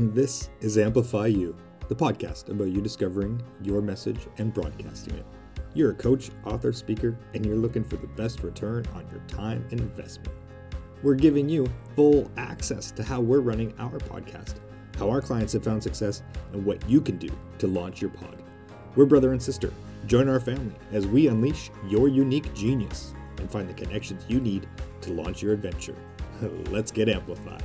This is Amplify You, the podcast about you discovering your message and broadcasting it. You're a coach, author, speaker, and you're looking for the best return on your time and investment. We're giving you full access to how we're running our podcast, how our clients have found success, and what you can do to launch your pod. We're brother and sister. Join our family as we unleash your unique genius and find the connections you need to launch your adventure. Let's get amplified.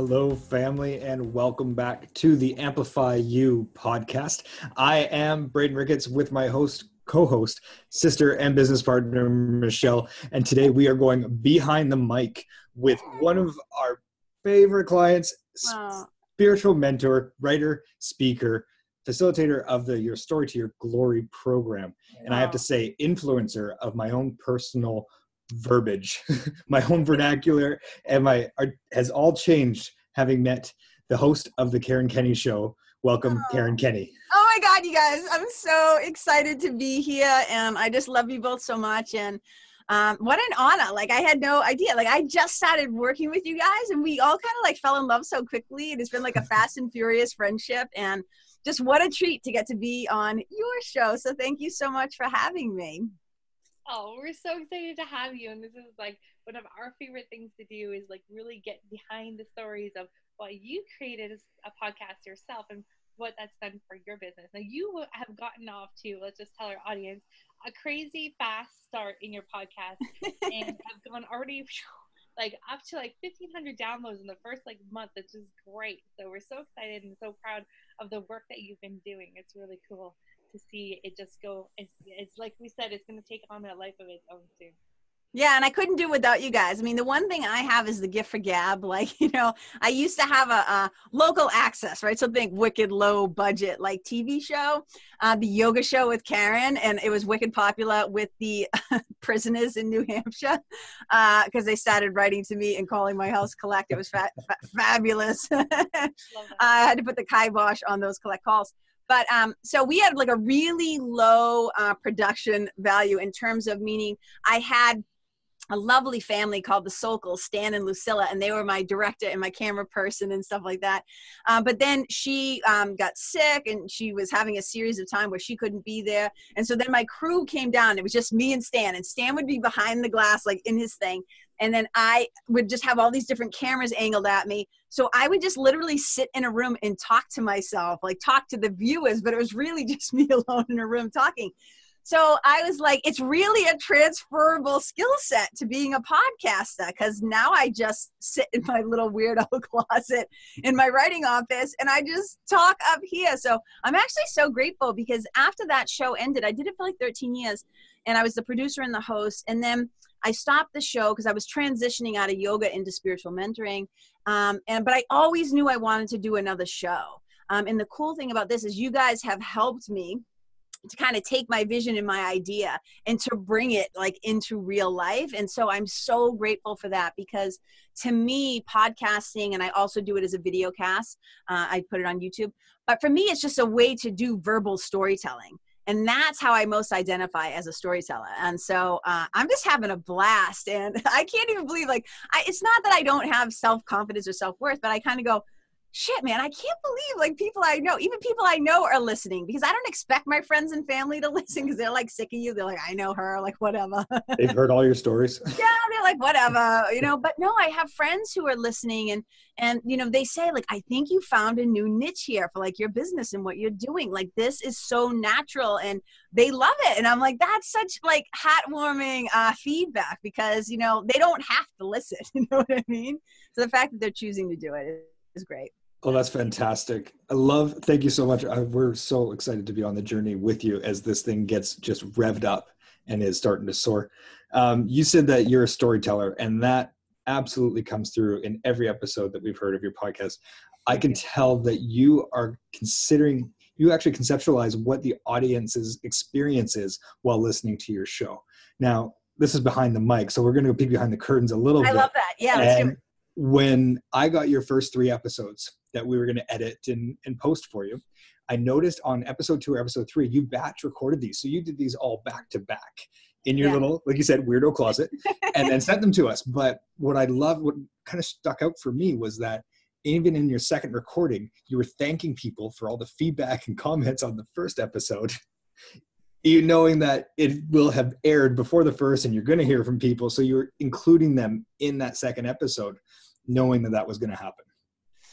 Hello, family, and welcome back to the Amplify You podcast. I am Braden Ricketts with my host, co host, sister, and business partner, Michelle. And today we are going behind the mic with one of our favorite clients, wow. spiritual mentor, writer, speaker, facilitator of the Your Story to Your Glory program. And I have to say, influencer of my own personal verbiage, my own vernacular, and my art has all changed having met the host of the Karen Kenney Show. Welcome, oh. Karen Kenney. Oh my God, you guys! I'm so excited to be here, and I just love you both so much. And um, what an honor! Like I had no idea. Like I just started working with you guys, and we all kind of like fell in love so quickly. It's been like a fast and furious friendship, and just what a treat to get to be on your show. So thank you so much for having me. Oh, we're so excited to have you. And this is like one of our favorite things to do is like really get behind the stories of why you created a podcast yourself and what that's done for your business. Now you have gotten off to, let's just tell our audience, a crazy fast start in your podcast and have gone already like up to like 1500 downloads in the first like month which is great so we're so excited and so proud of the work that you've been doing it's really cool to see it just go. It's, it's like we said, it's going to take on a life of its own soon. Yeah, and I couldn't do without you guys. I mean, the one thing I have is the gift for gab. Like, you know, I used to have a, a local access, right? So think wicked low budget, like TV show, uh, the yoga show with Karen, and it was wicked popular with the prisoners in New Hampshire because uh, they started writing to me and calling my house collect. It was fa- fa- fabulous. I had to put the kibosh on those collect calls. But um, so we had like a really low uh, production value in terms of meaning I had a lovely family called the Sokol, Stan and Lucilla, and they were my director and my camera person and stuff like that. Uh, but then she um, got sick and she was having a series of time where she couldn't be there. And so then my crew came down. It was just me and Stan, and Stan would be behind the glass, like in his thing and then I would just have all these different cameras angled at me. So I would just literally sit in a room and talk to myself, like talk to the viewers, but it was really just me alone in a room talking. So I was like, it's really a transferable skill set to being a podcaster because now I just sit in my little weirdo closet in my writing office and I just talk up here. So I'm actually so grateful because after that show ended, I did it for like 13 years and I was the producer and the host. And then I stopped the show because I was transitioning out of yoga into spiritual mentoring. Um, and but I always knew I wanted to do another show. Um, and the cool thing about this is you guys have helped me to kind of take my vision and my idea and to bring it like into real life and so i'm so grateful for that because to me podcasting and i also do it as a video cast uh, i put it on youtube but for me it's just a way to do verbal storytelling and that's how i most identify as a storyteller. And so uh, i'm just having a blast. And i can't even believe like I, it's not that i don't have self-confidence or self-worth but i kind of go shit man i can't believe like people i know even people i know are listening because i don't expect my friends and family to listen because they're like sick of you. They're like i know her like whatever. They've heard all your stories. Yeah they're like whatever you know but no i have friends who are listening and and you know they say like i think you found a new niche here for like your business and what you're doing. Like this is so natural and they love it and i'm like that's such like heartwarming uh feedback because you know they don't have to listen you know what i mean? So the fact that they're choosing to do it is great Oh, that's fantastic. I love, thank you so much. I, we're so excited to be on the journey with you as this thing gets just revved up and is starting to soar. Um, you said that you're a storyteller, and that absolutely comes through in every episode that we've heard of your podcast. I can tell that you are considering, you actually conceptualize what the audience's experience is while listening to your show. Now, this is behind the mic, so we're going to peek behind the curtains a little I bit. I love that. Yeah, when I got your first three episodes, that we were going to edit and, and post for you. I noticed on episode two or episode three, you batch recorded these. So you did these all back to back. in your Yeah. little, like you said, weirdo closet, and then sent them to us. But what I love, what kind of stuck out for me was that even in your second recording, you were thanking people for all the feedback and comments on the first episode. You knowing that it will have aired before the first, and you're going to hear from people, so you're including them in that second episode, knowing that that was going to happen.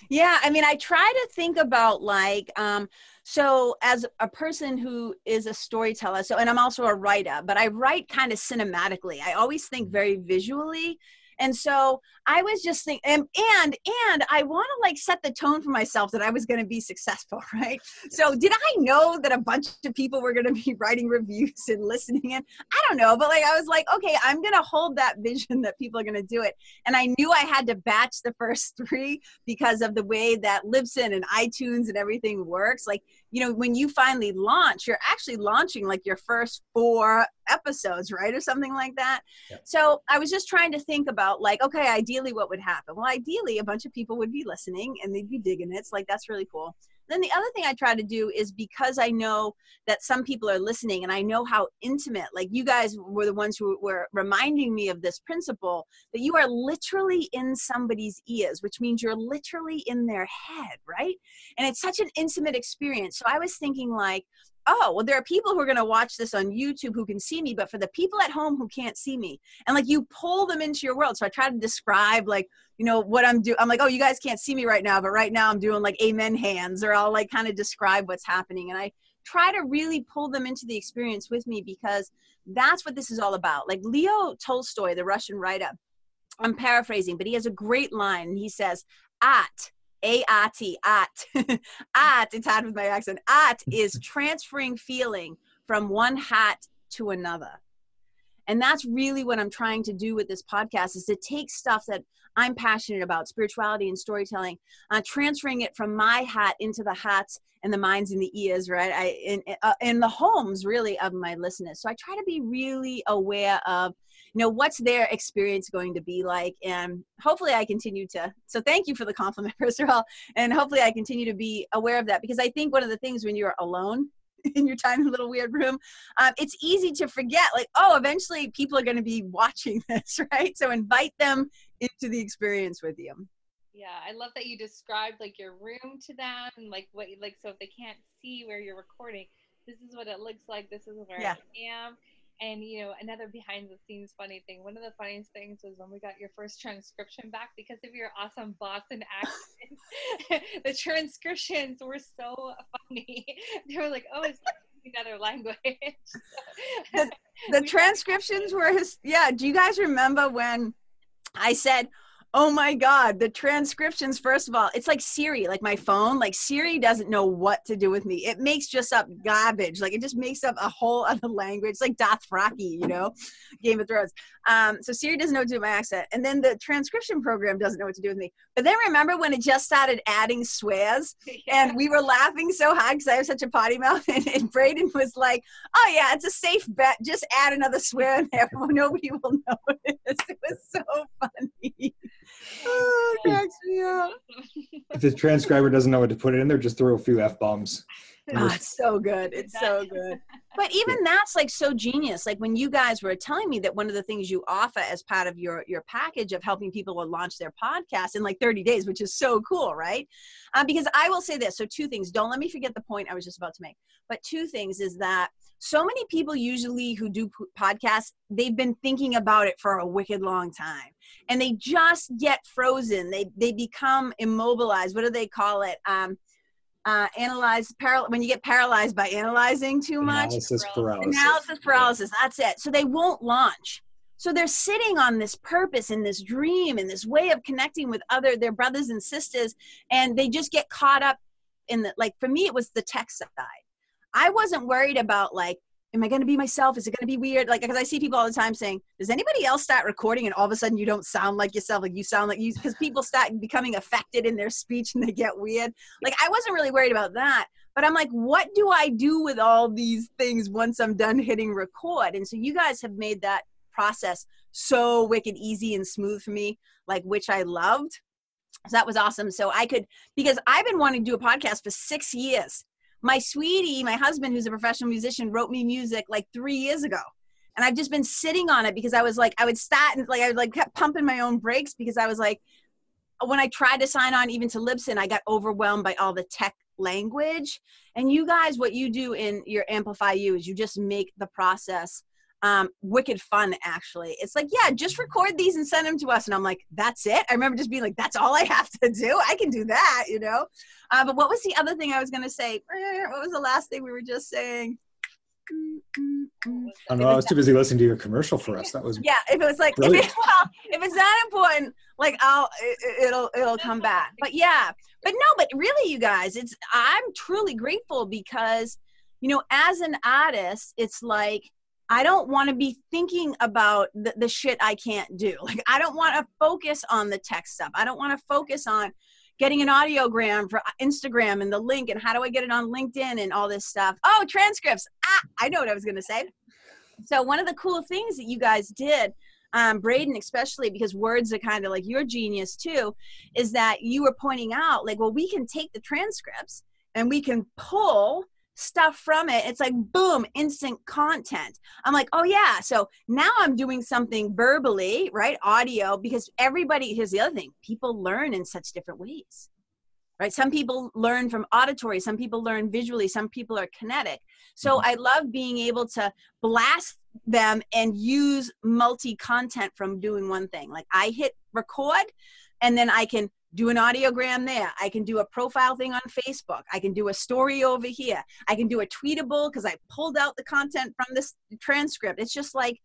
Yeah, I mean, I try to think about like, um, so as a person who is a storyteller, so and I'm also a writer, but I write kind of cinematically. I always think very visually. And so I was just thinking, and, and and I want to like set the tone for myself that I was going to be successful, right? So did I know that a bunch of people were going to be writing reviews and listening in? I don't know, but like I was like, okay, I'm going to hold that vision that people are going to do it. And I knew I had to batch the first three because of the way that Libsyn and iTunes and everything works. Like you know, when you finally launch, you're actually launching like your first four episodes, right? Or something like that. So I was just trying to think about like, okay, ideally what would happen? Well, ideally a bunch of people would be listening and they'd be digging it. It's like, that's really cool. Then the other thing I try to do is because I know that some people are listening and I know how intimate, like you guys were the ones who were reminding me of this principle that you are literally in somebody's ears, which means you're literally in their head, right? And it's such an intimate experience. So I was thinking, like, oh, well, there are people who are going to watch this on YouTube who can see me, but for the people at home who can't see me, and like you pull them into your world. So I try to describe, like, you know, what I'm doing. I'm like, oh, you guys can't see me right now, but right now I'm doing like amen hands, or I'll like kind of describe what's happening. And I try to really pull them into the experience with me because that's what this is all about. Like Leo Tolstoy, the Russian writer, I'm paraphrasing, but he has a great line. He says, at a-R-T, at, at, it's hard with my accent, at is transferring feeling from one hat to another. And that's really what I'm trying to do with this podcast is to take stuff that I'm passionate about, spirituality and storytelling, uh, transferring it from my hat into the hats and the minds and the ears, right? I in uh, in the homes really of my listeners. So I try to be really aware of, you know, what's their experience going to be like, and hopefully I continue to. So thank you for the compliment, first of all, and hopefully I continue to be aware of that because I think one of the things when you're alone in your tiny little weird room, um, it's easy to forget, like, oh, eventually people are going to be watching this, right? So invite them into the experience with you. Yeah, I love that you described like your room to them and like what you like so if they can't see where you're recording, this is what it looks like, this is where Yeah. I am. And you know, another behind the scenes funny thing, one of the funniest things was when we got your first transcription back because of your awesome Boston accent. the transcriptions were so funny. They were like, Oh, it's another language. The- the transcriptions were his yeah do you guys remember when i said oh my god the transcriptions first of all it's like siri like my phone like siri doesn't know what to do with me it makes just up garbage like it just makes up a whole other language it's like dothraki you know game of thrones um, so siri doesn't know what to do with my accent and then the transcription program doesn't know what to do with me but then remember when it just started adding swears and we were laughing so hard because I have such a potty mouth. And, and Braden was like, "Oh yeah, it's a safe bet. Just add another swear in there. Nobody will notice." It was so funny. Oh, cracks me up. If the transcriber doesn't know what to put it in there, just throw a few f bombs. Oh, it's so good. It's so good. But even that's like so genius. Like when you guys were telling me that one of the things you offer as part of your your package of helping people to launch their podcast in like 30 days, which is so cool, right? Uh, because I will say this. So two things. Don't let me forget the point I was just about to make. But two things is that so many people usually who do podcasts, they've been thinking about it for a wicked long time, and they just get frozen. They they become immobilized. What do they call it? Um, uh, analyze paral- when you get paralyzed by analyzing too much Analysis Paralysis. paralysis. analysis paralysis that's it so they won't launch so they're sitting on this purpose and this dream and this way of connecting with other their brothers and sisters and they just get caught up in the like for me it was the tech side i wasn't worried about like am i going to be myself? Is it going to be weird? Like because i see people all the time saying does anybody else start recording and all of a sudden you don't sound like yourself? Like you sound like you because people start becoming affected in their speech and they get weird. Like i wasn't really worried about that. But i'm like what do i do with all these things once i'm done hitting record? And so you guys have made that process so wicked easy and smooth for me like which i loved. So that was awesome. So i could because i've been wanting to do a podcast for six years my sweetie my husband who's a professional musician wrote me music like three years ago and I've just been sitting on it because I was like, I would start and like I would like kept pumping my own brakes because I was like, when I tried to sign on even to Libsyn, I got overwhelmed by all the tech language. And you guys, what you do in your Amplify You is you just make the process um, wicked fun actually. It's like, yeah, just record these and send them to us. And I'm like, that's it. I remember just being like, that's all I have to do. I can do that, you know? Uh, but what was the other thing I was going to say? What was the last thing we were just saying? I don't know. I was too busy listening to your commercial for us. That was yeah. If it was like, if, it, well, if it's not important, like I'll, it, will it'll come back. But yeah, but no, but really, you guys, it's I'm truly grateful because, you know, as an artist, it's like I don't want to be thinking about the, the shit I can't do. Like I don't want to focus on the tech stuff. I don't want to focus on getting an audiogram for Instagram and the link and how do I get it on LinkedIn and all this stuff. Oh, transcripts. Ah, I know what I was going to say. So one of the cool things that you guys did um, Braden, especially because words are kind of like your genius too, is that you were pointing out like, well, we can take the transcripts and we can pull stuff from it. It's like boom, instant content. I'm like, oh yeah. So now I'm doing something verbally, right? Audio, because everybody, here's the other thing people learn in such different ways, right? Some people learn from auditory, some people learn visually, some people are kinetic. So mm-hmm. I love being able to blast them and use multi content from doing one thing. Like I hit record and then I can do an audiogram there. I can do a profile thing on Facebook. I can do a story over here. I can do a tweetable because I pulled out the content from this transcript. It's just like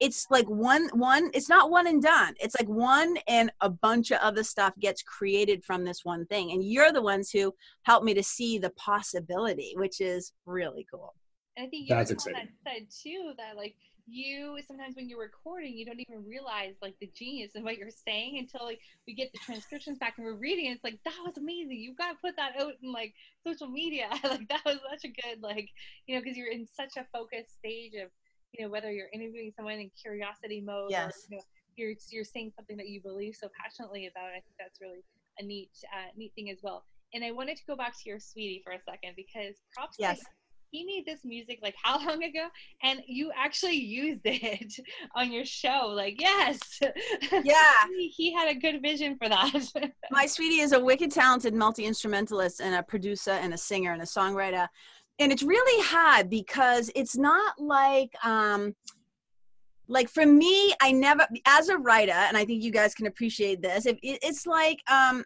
it's like one one it's not one and done. It's like one and a bunch of other stuff gets created from this one thing. And you're the ones who helped me to see the possibility, which is really cool. And I think you That's exciting. That said too that like you sometimes when you're recording you don't even realize like the genius of what you're saying until like we get the transcriptions back and we're reading it's like that was amazing. You've got to put that out in like social media. Like that was such a good like you know because you're in such a focused stage of you know whether you're interviewing someone in curiosity mode yes. or you know you're you're saying something that you believe so passionately about i think that's really a neat uh, neat thing as well. And i wanted to go back to your sweetie for a second because props yes he made this music like how long ago? And you actually used it on your show like yes. Yeah. He, he, had a good vision for that. My sweetie is a wicked talented multi-instrumentalist and a producer and a singer and a songwriter. And it's really hard because it's not like um like for me i never as a writer and i think you guys can appreciate this it, it's like um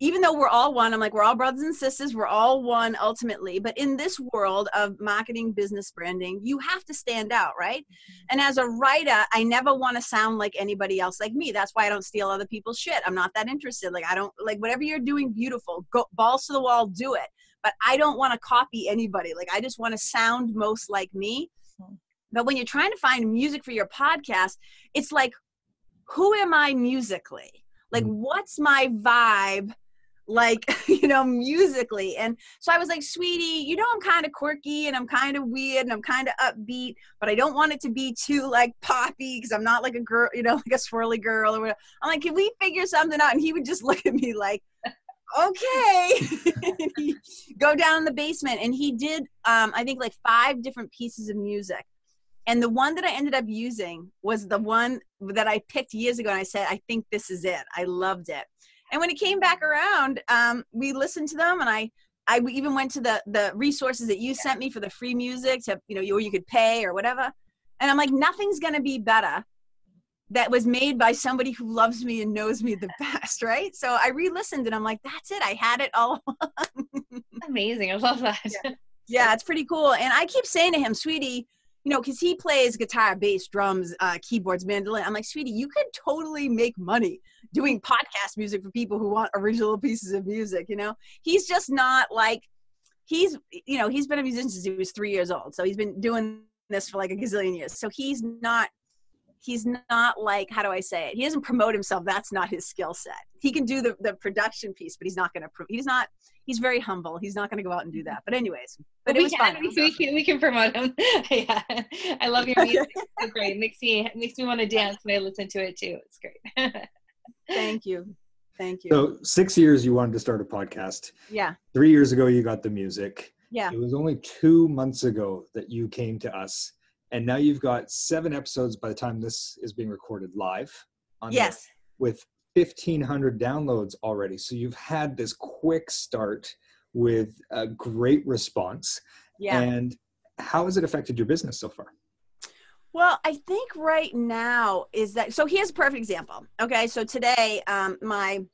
even though we're all one, I'm like, we're all brothers and sisters, we're all one ultimately. But in this world of marketing, business branding, you have to stand out, right? Mm-hmm. And as a writer, I never want to sound like anybody else like me. That's why I don't steal other people's shit. I'm not that interested. Like, I don't, like, whatever you're doing, beautiful, go balls to the wall, do it. But I don't want to copy anybody. Like, I just want to sound most like me. Mm-hmm. But when you're trying to find music for your podcast, it's like, who am I musically? Like, mm-hmm. what's my vibe? Like you know musically. And so i was like sweetie you know i'm kind of quirky and i'm kind of weird and i'm kind of upbeat but i don't want it to be too like poppy because i'm not like a girl you know like a swirly girl or whatever. I'm like can we figure something out? And he would just look at me like okay. Go down in the basement and he did um i think like five different pieces of music. And the one that i ended up using was the one that i picked years ago and i said i think this is it. I loved it and when it came back around, um, we listened to them, and I I even went to the the resources that you sent me for the free music to you know or you could pay or whatever. And I'm like, nothing's gonna be better that was made by somebody who loves me and knows me the best, right? So I re-listened and I'm like, that's it. I had it all. Amazing. I love that. Yeah. yeah, it's pretty cool. And I keep saying to him, sweetie, you know, because he plays guitar, bass, drums, uh, keyboards, mandolin. I'm like, sweetie, you could totally make money doing podcast music for people who want original pieces of music. You know, he's just not like he's you know he's been a musician since he was three years old, so he's been doing this for like a gazillion years. So he's not he's not like how do i say it he doesn't promote himself that's not his skill set he can do the, the production piece but he's not going to he's not he's very humble. He's not going to go out and do that. But anyways but we, can, we, can, we can promote him. Yeah. I love your music. It's great. It makes me it makes me want to dance when i listen to it too. It's great. Thank you. Thank you. So six years you wanted to start a podcast. Yeah. Three years ago you got the music. Yeah. It was only two months ago that you came to us and now you've got seven episodes by the time this is being recorded live. On yes. There, with 1,500 downloads already. So you've had this quick start with a great response. Yeah. And how has it affected your business so far? Well, I think right now is that so here's a perfect example. Okay, so today um, my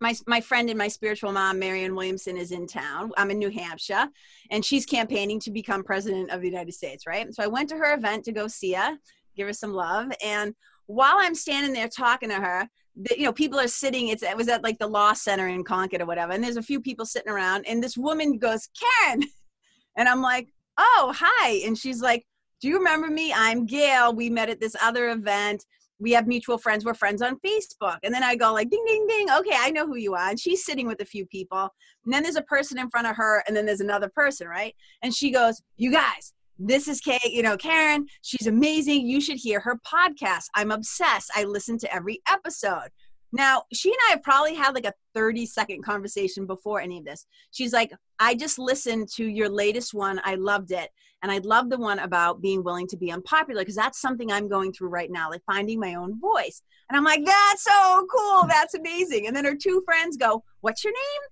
my my friend and my spiritual mom, Marianne Williamson, is in town. I'm in New Hampshire, and she's campaigning to become president of the United States. Right. So I went to her event to go see her, give her some love, and while I'm standing there talking to her, the, you know, people are sitting. It's it was at like the Law Center in Concord or whatever, and there's a few people sitting around, and this woman goes, "Karen," and I'm like, "Oh, hi," and she's like do you remember me? I'm Gail. We met at this other event. We have mutual friends. We're friends on Facebook. And then I go like, ding, ding, ding. Okay, I know who you are. And she's sitting with a few people. And then there's a person in front of her, and then there's another person, right? And she goes, you guys, this is Kate, you know, Karen. She's amazing. You should hear her podcast. I'm obsessed. I listen to every episode. Now, she and I have probably had like a 30 second conversation before any of this. She's like, I just listened to your latest one. I loved it. And I love the one about being willing to be unpopular because that's something I'm going through right now, like finding my own voice. And I'm like, that's so cool. That's amazing. And then her two friends go, What's your name?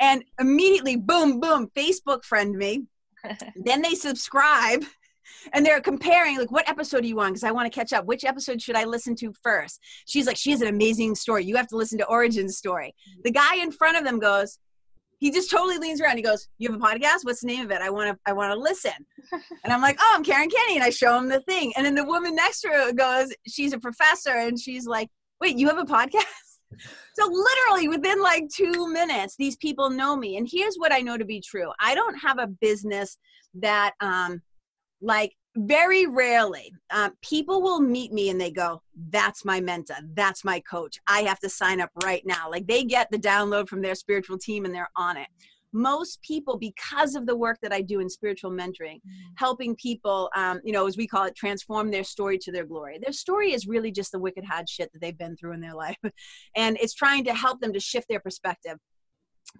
And immediately, boom, boom, Facebook friend me. Then they subscribe and they're comparing like what episode do you want because i want to catch up. Which episode should i listen to first? She's like she has an amazing story. You have to listen to origin story. The guy in front of them goes he just totally leans around. He goes you have a podcast? What's the name of it? I want to i want to listen. And i'm like oh i'm karen kenney and i show him the thing. And then the woman next to her goes she's a professor and she's like wait you have a podcast so literally within like two minutes these people know me. And here's what i know to be true. I don't have a business that um like very rarely um, people will meet me and they go that's my mentor. That's my coach. I have to sign up right now. Like they get the download from their spiritual team and they're on it most people because of the work that i do in spiritual mentoring mm-hmm. helping people um, you know as we call it transform their story to their glory their story is really just the wicked hard shit that they've been through in their life and it's trying to help them to shift their perspective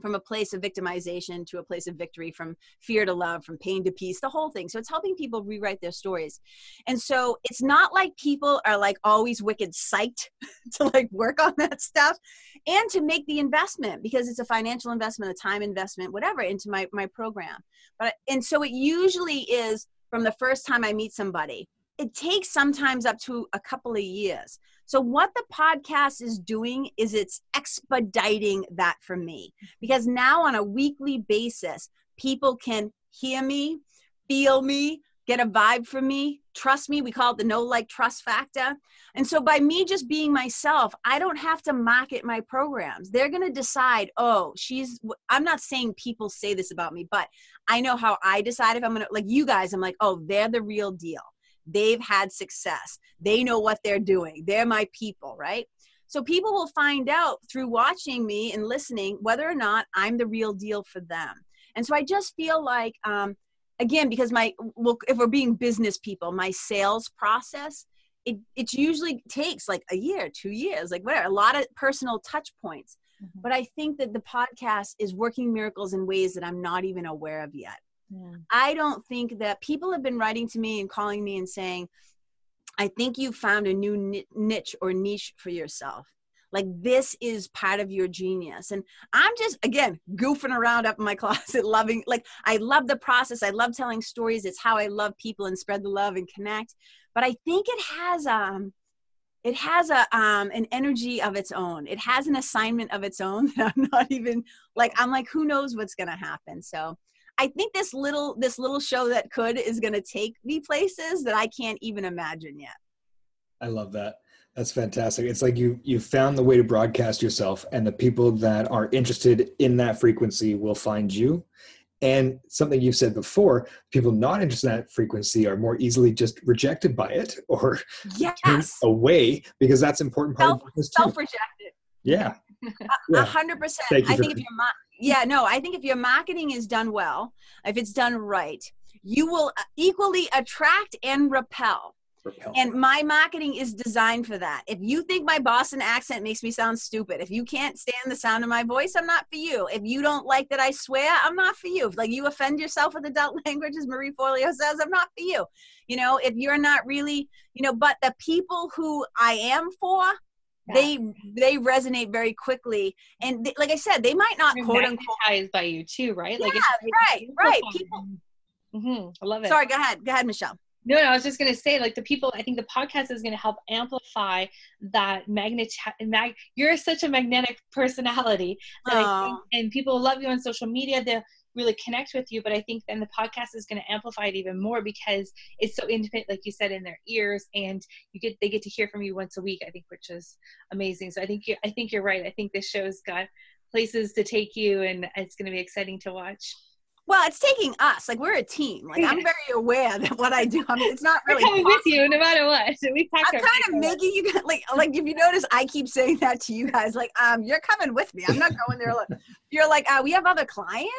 from a place of victimization to a place of victory, from fear to love, from pain to peace, the whole thing. So it's helping people rewrite their stories. And so it's not like people are like always wicked psyched to like work on that stuff and to make the investment because it's a financial investment, a time investment, whatever, into my, my program. But and so it usually is from the first time I meet somebody. It takes sometimes up to a couple of years so, what the podcast is doing is it's expediting that for me because now on a weekly basis, people can hear me, feel me, get a vibe from me, trust me. We call it the no like trust factor. And so, by me just being myself, I don't have to market my programs. They're going to decide, oh, she's, I'm not saying people say this about me, but I know how I decide if I'm going to, like you guys, I'm like, oh, they're the real deal They've had success. They know what they're doing. They're my people, right? So people will find out through watching me and listening whether or not I'm the real deal for them. And so I just feel like, um, again, because my, well, if we're being business people, my sales process, it, it usually takes like a year, two years, like whatever, a lot of personal touch points. Mm-hmm. But I think that the podcast is working miracles in ways that I'm not even aware of yet. Yeah. I don't think that people have been writing to me and calling me and saying, I think you found a new niche or niche for yourself. Like this is part of your genius. And I'm just, again, goofing around up in my closet, loving, like, I love the process. I love telling stories. It's how I love people and spread the love and connect. But I think it has, um, it has a um an energy of its own it has an assignment of its own that i'm not even like i'm like who knows what's to happen so I think this little this little show that could is going to take me places that I can't even imagine yet. I love that. That's fantastic. It's like you you found the way to broadcast yourself, and the people that are interested in that frequency will find you. And something you've said before, people not interested in that frequency are more easily just rejected by it or yes. away because that's important part self, of business too. Self-rejected. Yeah. A hundred percent. I think if you're yeah no i think if your marketing is done well if it's done right you will uh, equally attract and repel Repel. And my marketing is designed for that. If you think my Boston accent makes me sound stupid, if you can't stand the sound of my voice, I'm not for you. If you don't like that I swear, I'm not for you. If like you offend yourself with adult language, as Marie Forleo says, I'm not for you. You know, if you're not really, you know, but the people who I am for, Yeah. they they resonate very quickly. And they, like I said, they might not They're quote unquote. by you too, right? Yeah, it's right, right. beautiful. Mhm, I love it. Sorry, go ahead, go ahead, Michelle. No, no, I was just gonna say, like the people. I think the podcast is gonna help amplify that magnet. Mag, you're such a magnetic personality, that I think, and people love you on social media. They'll really connect with you. But I think then the podcast is gonna amplify it even more because it's so intimate, like you said, in their ears, and you get they get to hear from you once a week. I think, which is amazing. So I think you, I think you're right. I think this show's got places to take you, and it's gonna be exciting to watch. Well, it's taking us. Like we're a team. Like I'm very aware that what I do. I mean, it's not We're really. coming with you no matter what. We I'm kind of making you guys like like if you notice, I keep saying that to you guys. Like, um, you're coming with me. I'm not going there. alone. You're like, uh, we have other clients.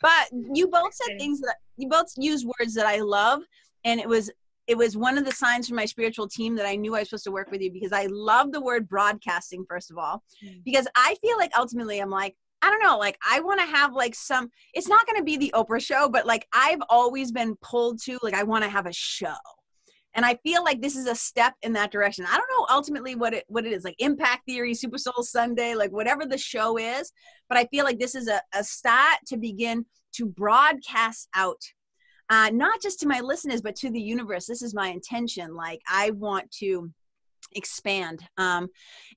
but you both said things that you both used words that I love, and it was it was one of the signs from my spiritual team that I knew I was supposed to work with you because I love the word broadcasting first of all, Mm. because I feel like ultimately I'm like I don't know, like I want to have like some. It's not going to be the Oprah show, but like I've always been pulled to like I want to have a show and i feel like this is a step in that direction i don't know ultimately what it what it is like impact theory super soul sunday like whatever the show is but i feel like this is a, a start to begin to broadcast out uh, not just to my listeners but to the universe this is my intention like i want to expand um,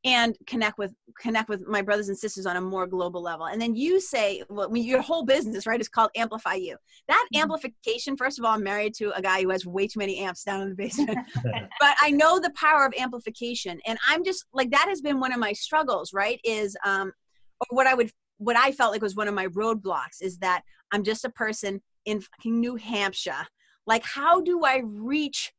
and connect with connect with my brothers and sisters on a more global level. And then you say well, your whole business right is called amplify you. That Mhm. amplification first of all i'm married to a guy who has way too many amps down in the basement. But i know the power of amplification and i'm just like that has been one of my struggles right is um or what i would what i felt like was one of my roadblocks is that i'm just a person in fucking new hampshire. Like how do i reach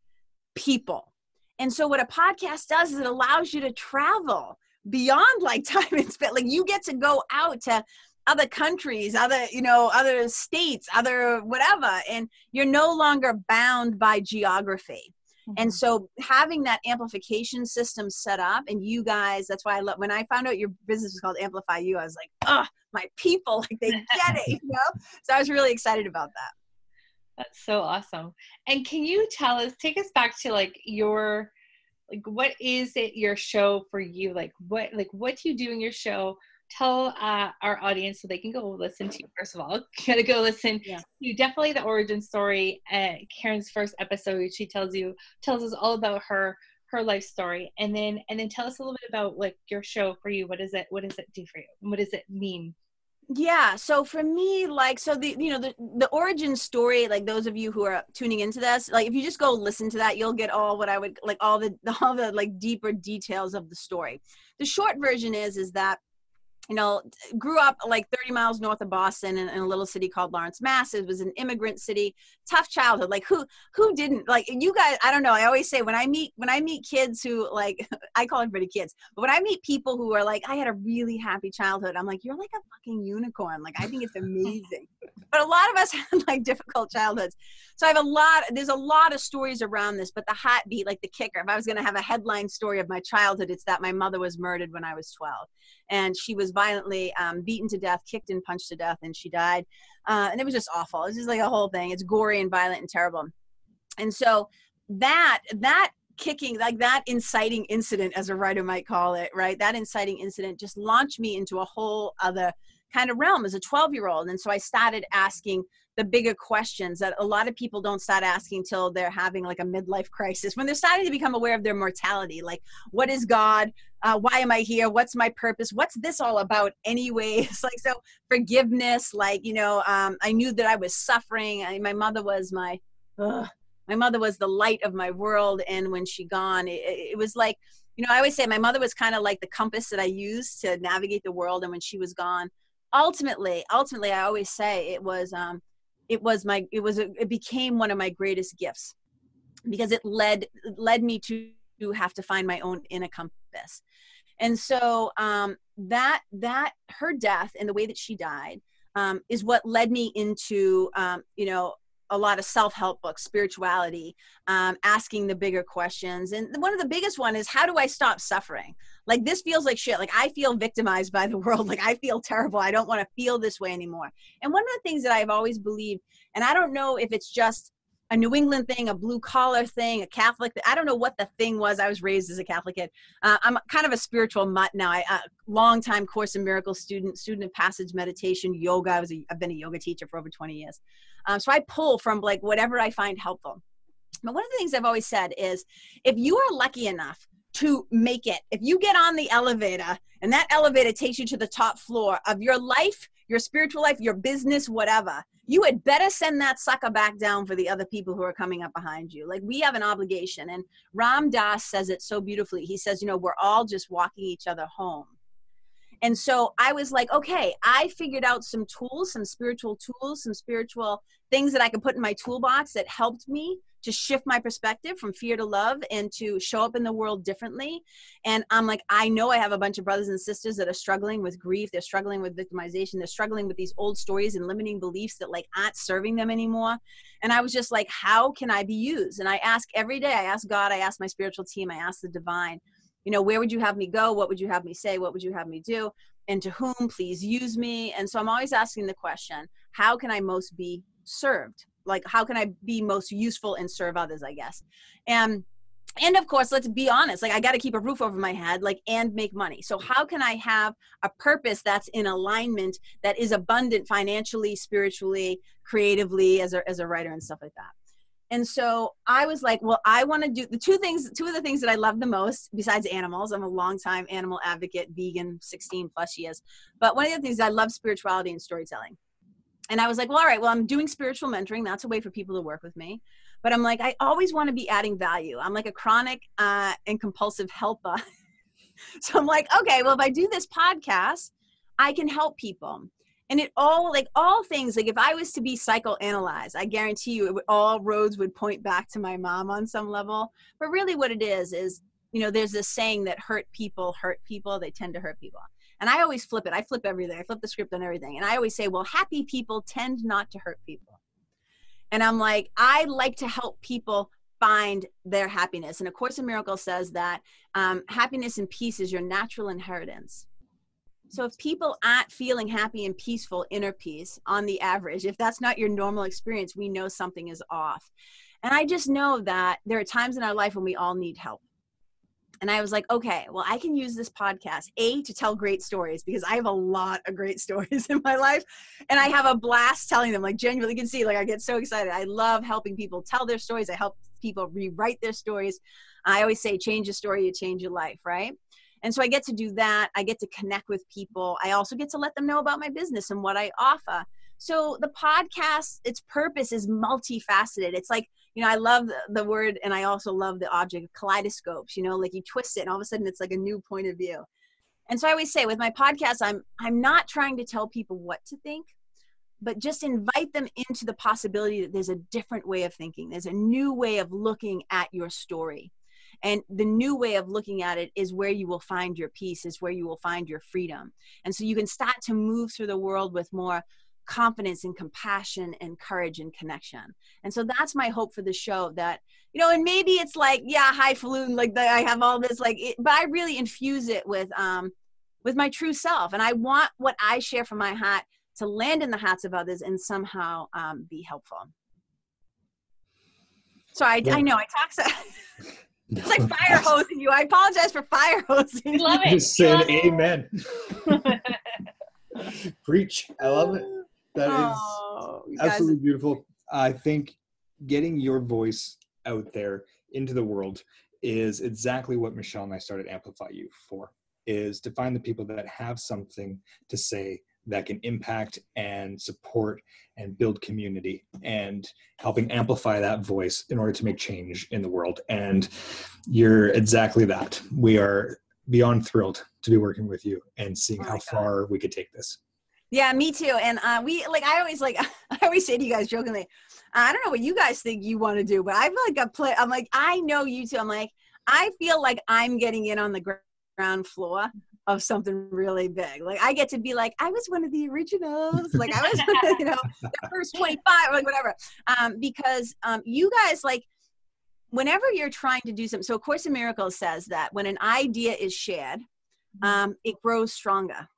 people and so what a podcast does is it allows you to travel beyond like time and space. like you get to go out to other countries other you know other states other whatever and you're no longer bound by geography. And mm-hmm. so having that amplification system set up and you guys that's why i love when i found out your business was called amplify you i was like oh my people like they get it you know? So i was really excited about that That's so awesome. And can you tell us, take us back to like your, like what is it your show for you? Like what, like what do you do in your show? Tell uh, our audience so they can go listen to you. First of all, gotta go listen Yeah. to definitely the origin story. Uh, Karen's first episode, she tells you tells us all about her her life story, and then and then tell us a little bit about like your show for you. What is it What does it do for you? And what does it mean? Yeah so for me like so the you know the the origin story like those of you who are tuning into this like if you just go listen to that you'll get all what i would like all the all the like deeper details of the story. The short version is is that you know grew up like 30 miles north of boston in, in a little city called lawrence mass. It was an immigrant city. Tough childhood. Like who who didn't? Like you guys i don't know. I always say when i meet when i meet kids who like i call everybody kids but when i meet people who are like i had a really happy childhood i'm like you're like a fucking unicorn. Like i think it's amazing. But a lot of us had like difficult childhoods. So i have a lot there's a lot of stories around this but the hot beat, like the kicker if i was going to have a headline story of my childhood it's that my mother was murdered when i was 12 and she was violently um, beaten to death kicked and punched to death and she died. Uh, and it was just awful. It was just like a whole thing. It's gory and violent and terrible. And so that that kicking like that inciting incident as a writer might call it right? That inciting incident just launched me into a whole other kind of realm as a 12 year old and so i started asking the bigger questions that a lot of people don't start asking till they're having like a midlife crisis when they're starting to become aware of their mortality like what is god? Uh, why am i here? What's my purpose? What's this all about anyways? Like so forgiveness like you know um, i knew that i was suffering. I, my mother was my ugh, my mother was the light of my world. And when she gone it, it was like you know i always say my mother was kind of like the compass that i used to navigate the world. And when she was gone ultimately ultimately i always say it was um it was my it was a, it became one of my greatest gifts because it led led me to have to find my own inner compass. And so um that that her death and the way that she died um, is what led me into um, you know a lot of self-help books spirituality um, asking the bigger questions. And one of the biggest one is how do i stop suffering? Like this feels like shit. Like i feel victimized by the world. Like i feel terrible. I don't want to feel this way anymore. And one of the things that i've always believed and i don't know if it's just a New England thing, a blue collar thing, a Catholic. I don't know what the thing was. I was raised as a Catholic kid. Uh, I'm kind of a spiritual mutt now. I uh, long time Course in Miracles student, student of Passage meditation, yoga. I was a, I've been a yoga teacher for over 20 years. Um, so I pull from like whatever I find helpful. But one of the things I've always said is, if you are lucky enough to make it, if you get on the elevator and that elevator takes you to the top floor of your life, your spiritual life, your business, whatever, you had better send that sucker back down for the other people who are coming up behind you. Like we have an obligation. And Ram Dass says it so beautifully. He says, you know, we're all just walking each other home. And so I was like, okay, I figured out some tools, some spiritual tools, some spiritual things that I could put in my toolbox that helped me to shift my perspective from fear to love and to show up in the world differently. And I'm like, I know I have a bunch of brothers and sisters that are struggling with grief. They're struggling with victimization. They're struggling with these old stories and limiting beliefs that like aren't serving them anymore. And I was just like, how can I be used? And I ask every day, I ask God, I ask my spiritual team, I ask the divine, you know, where would you have me go? What would you have me say? What would you have me do? And to whom please use me? And so I'm always asking the question, how can I most be served? like how can i be most useful and serve others i guess and and of course let's be honest like i got to keep a roof over my head like and make money so how can i have a purpose that's in alignment that is abundant financially spiritually creatively as a, as a writer and stuff like that and so i was like well i want to do the two things two of the things that i love the most besides animals i'm a long time animal advocate vegan 16 plus years but one of the things i love spirituality and storytelling and I was like, well, all right, well, I'm doing spiritual mentoring. That's a way for people to work with me. But I'm like, I always want to be adding value. I'm like a chronic uh, and compulsive helper. so I'm like, okay, well, if I do this podcast, I can help people. And it all, like all things, like if I was to be psychoanalyzed, I guarantee you would, all roads would point back to my mom on some level. But really what it is, is, you know, there's this saying that hurt people hurt people, they tend to hurt people. And I always flip it. I flip everything. I flip the script on everything. And I always say, well, happy people tend not to hurt people. And I'm like, I like to help people find their happiness. And A Course in Miracles says that um, happiness and peace is your natural inheritance. So if people aren't feeling happy and peaceful, inner peace on the average, if that's not your normal experience, we know something is off. And I just know that there are times in our life when we all need help and I was like, okay, well, I can use this podcast, A, to tell great stories because I have a lot of great stories in my life. And I have a blast telling them, like, genuinely, you can see, like, I get so excited. I love helping people tell their stories. I help people rewrite their stories. I always say, change a story, you change your life, right? And so I get to do that. I get to connect with people. I also get to let them know about my business and what I offer. So the podcast, its purpose is multifaceted. It's like, you know, I love the word and I also love the object kaleidoscopes, you know, like you twist it and all of a sudden it's like a new point of view. And so I always say with my podcast, I'm I'm not trying to tell people what to think, but just invite them into the possibility that there's a different way of thinking. There's a new way of looking at your story. And the new way of looking at it is where you will find your peace, is where you will find your freedom. And so you can start to move through the world with more confidence and compassion and courage and connection. And so that's my hope for the show that, you know, and maybe it's like, yeah, highfalutin, like the, I have all this, like, it, but I really infuse it with, um, with my true self. And I want what I share from my heart to land in the hearts of others and somehow um, be helpful. So I, yeah. I know I talk so. it's like fire hosing you. I apologize for fire hosing. Love it. Just said amen. Preach. I love it. That oh, is absolutely guys. beautiful. I think getting your voice out there into the world is exactly what Michelle and I started Amplify You for is to find the people that have something to say that can impact and support and build community and helping amplify that voice in order to make change in the world. And you're exactly that. We are beyond thrilled to be working with you and seeing oh how far we could take this. Yeah, me too. And uh, we like I always like I always say to you guys jokingly, I don't know what you guys think you want to do, but I feel like a play. I'm like I know you too. I'm like I feel like I'm getting in on the ground floor of something really big. Like I get to be like, I was one of the originals. Like I was, you know, the first 25, like whatever. Um, because um, you guys like whenever you're trying to do something. So Course in Miracles says that when an idea is shared, mm-hmm. um, it grows stronger.